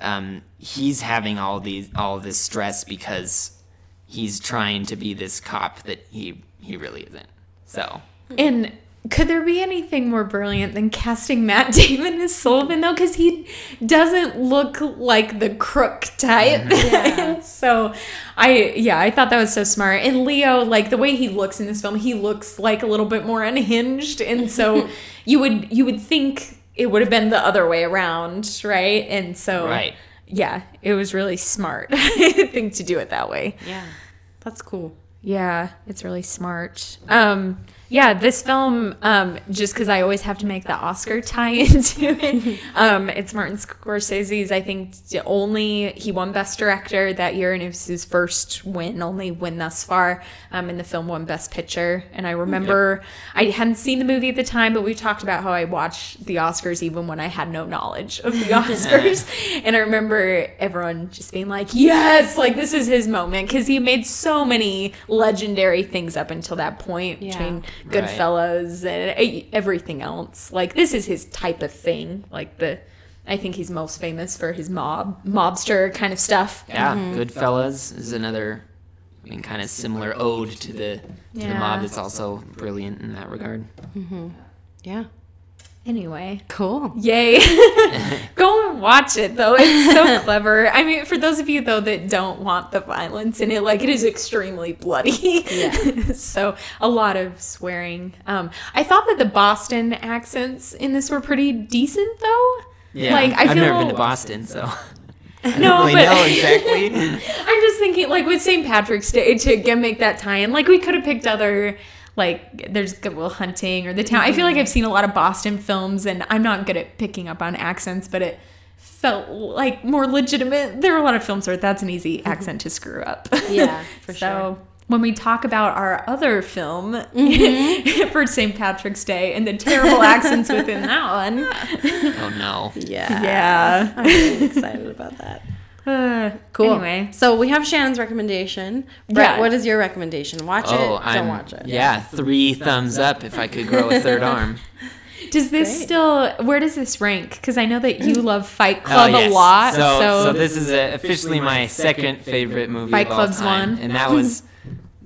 Speaker 3: um, he's having all these all this stress because he's trying to be this cop that he he really isn't. So
Speaker 2: And could there be anything more brilliant than casting Matt Damon as Sullivan though? Because he doesn't look like the crook type. And so I yeah, I thought that was so smart. And Leo, like the way he looks in this film, he looks like a little bit more unhinged. And so you would you would think it would have been the other way around, right? And so
Speaker 3: Right.
Speaker 2: yeah, it was really smart, I think, to do it that way.
Speaker 1: Yeah. That's cool.
Speaker 2: Yeah, it's really smart. Um, Yeah, this film, um, just because I always have to make the Oscar tie into it, um, it's Martin Scorsese's, I think, only, he won Best Director that year, and it was his first win, only win thus far. Um, and the film won Best Picture. And I remember, I hadn't seen the movie at the time, but we talked about how I watched the Oscars even when I had no knowledge of the Oscars. and I remember everyone just being like, yes, like this is his moment, because he made so many legendary things up until that point
Speaker 1: Yeah.
Speaker 2: between
Speaker 3: Right.
Speaker 2: Goodfellas and e- everything else. Like this is his type of thing. Like the, I think he's most famous for his mob mobster kind of stuff.
Speaker 3: Yeah, mm-hmm. Goodfellas is another, I mean, kind of similar ode to the to the mob. That's also brilliant in that regard. Mm-hmm.
Speaker 1: Yeah.
Speaker 2: Anyway,
Speaker 1: Cool.
Speaker 2: yay! Go and watch it though. It's so clever. I mean, for those of you though that don't want the violence in it, like it is extremely bloody.
Speaker 1: Yeah.
Speaker 2: so a lot of swearing. Um, I thought that the Boston accents in this were pretty decent though.
Speaker 3: Yeah,
Speaker 2: Like, I
Speaker 3: I've never been to Boston, so I
Speaker 2: No,
Speaker 3: really
Speaker 2: but-
Speaker 3: know exactly.
Speaker 2: I'm just thinking, like with St. Patrick's Day, to get, make that tie-in, like we could have picked other, like there's Good Will Hunting or the town. I feel like mm-hmm. I've seen a lot of Boston films, and I'm not good at picking up on accents, but it felt like more legitimate. There are a lot of films where that's an easy mm-hmm. accent to screw up.
Speaker 1: Yeah, for
Speaker 2: so,
Speaker 1: sure.
Speaker 2: When we talk about our other film mm-hmm. for St. Patrick's Day and the terrible accents within that one,
Speaker 3: oh no.
Speaker 1: Yeah.
Speaker 2: yeah.
Speaker 1: I'm really excited about that.
Speaker 2: Uh,
Speaker 1: Cool.
Speaker 2: Anyway,
Speaker 1: So we have Shannon's recommendation. Brett,
Speaker 2: Yeah.
Speaker 1: what is your recommendation? Watch
Speaker 3: Oh,
Speaker 1: it.
Speaker 3: I'm
Speaker 1: Don't watch it.
Speaker 3: yeah, three thumbs up if I could grow a third arm.
Speaker 2: Does this
Speaker 1: Great.
Speaker 2: still? Where does this rank? Because I know that you love Fight
Speaker 3: Oh,
Speaker 2: Club
Speaker 3: yes.
Speaker 2: a lot.
Speaker 3: So,
Speaker 2: So,
Speaker 3: so this is uh officially my second favorite movie
Speaker 2: Fight
Speaker 3: of all
Speaker 2: Club's
Speaker 3: time,
Speaker 2: one.
Speaker 3: and that was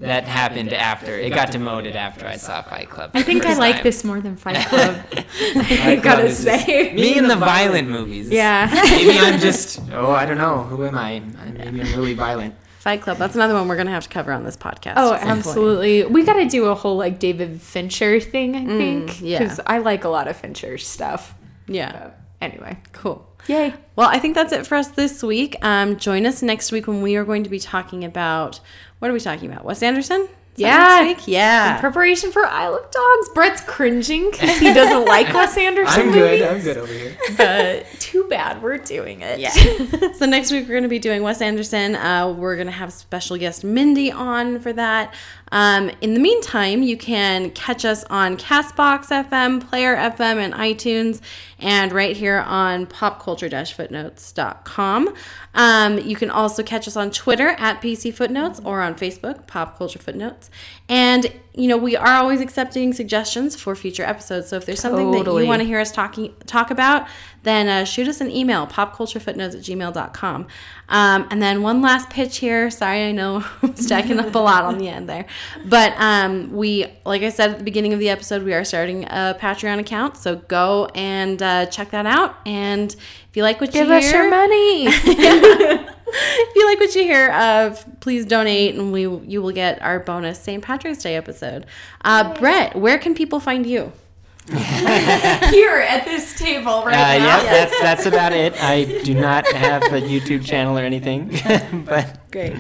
Speaker 3: that happened after it got demoted after I saw Fight Club.
Speaker 2: I think I like
Speaker 3: time.
Speaker 2: this more than Fight Club. I
Speaker 3: Fight
Speaker 2: gotta
Speaker 3: is
Speaker 2: say.
Speaker 3: me and the violent movies.
Speaker 2: Yeah.
Speaker 3: Maybe I'm just. Oh, I don't know. Who am I? Maybe I'm really violent.
Speaker 1: Fight Club. That's another one we're gonna have to cover on this podcast.
Speaker 2: Oh,
Speaker 1: at point.
Speaker 2: absolutely. We got to do a whole like David Fincher thing, I mm, think.
Speaker 1: yeah.
Speaker 2: Because I like a lot of Fincher stuff.
Speaker 1: Yeah.
Speaker 2: But anyway.
Speaker 1: Cool.
Speaker 2: Yay.
Speaker 1: Well, I think that's it for us this week. Um, join us next week when we are going to be talking about what are we talking about? Wes Anderson?
Speaker 2: Yeah.
Speaker 1: next week? Yeah.
Speaker 2: In preparation for Isle of Dogs. Brett's cringing because he doesn't like Wes Anderson
Speaker 3: I'm
Speaker 2: movies.
Speaker 3: good. I'm good over here.
Speaker 2: But too bad we're doing it.
Speaker 1: Yeah. so next week we're going to be doing Wes Anderson. Uh, we're going to have special guest Mindy on for that. Um, in the meantime, you can catch us on Castbox FM, Player FM, and iTunes, and right here on popculture-footnotes.com. Um, you can also catch us on Twitter at PC Footnotes or on Facebook, Pop Culture Footnotes. And you know we are always accepting suggestions for future episodes. So if there's something that you want to hear us talking talk about, then uh, shoot us an email, popculturefootnotes at gmail.com. Um, and then one last pitch here. Sorry, I know I'm stacking up a lot on the end there. But um, we, like I said at the beginning of the episode, we are starting a Patreon account. So go and uh, check that out. And if you like what
Speaker 2: Give
Speaker 1: you
Speaker 2: us
Speaker 1: hear,
Speaker 2: your money.
Speaker 1: if you like what you hear of, please donate, and we you will get our bonus St. Patrick's Day episode. Uh, Brett, where can people find you?
Speaker 2: Here at this table
Speaker 3: Uh,
Speaker 2: right now.
Speaker 3: yeah, that's that's about it. I do not have a YouTube channel or anything, but
Speaker 1: Great.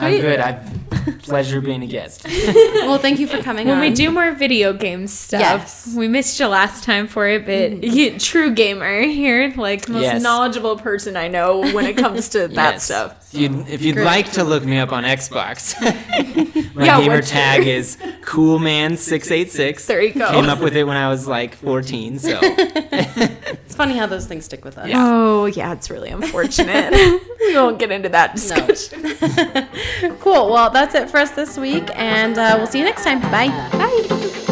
Speaker 3: I'm good. I've pleasure being a guest.
Speaker 1: Well, thank you for coming
Speaker 2: When
Speaker 1: on.
Speaker 2: we do more video game stuff,
Speaker 1: Yes.
Speaker 2: we missed you last time for it, but mm-hmm. you, true gamer here, like most
Speaker 3: Yes.
Speaker 2: knowledgeable person I know when it comes to that
Speaker 3: Yes.
Speaker 2: stuff.
Speaker 3: If you'd, if you'd
Speaker 1: Great.
Speaker 3: like to look me up on Xbox, my
Speaker 2: Yeah,
Speaker 3: gamer
Speaker 2: what's-
Speaker 3: tag is Coolman686.
Speaker 2: There you go.
Speaker 3: Came up with it when I was like 14, so
Speaker 1: It's funny how those things stick with us.
Speaker 3: Yeah.
Speaker 2: Oh yeah, it's really unfortunate. we won't get into that discussion.
Speaker 1: Cool. Well, that's it for us this week, and uh, we'll see you next time. Bye.
Speaker 2: Bye.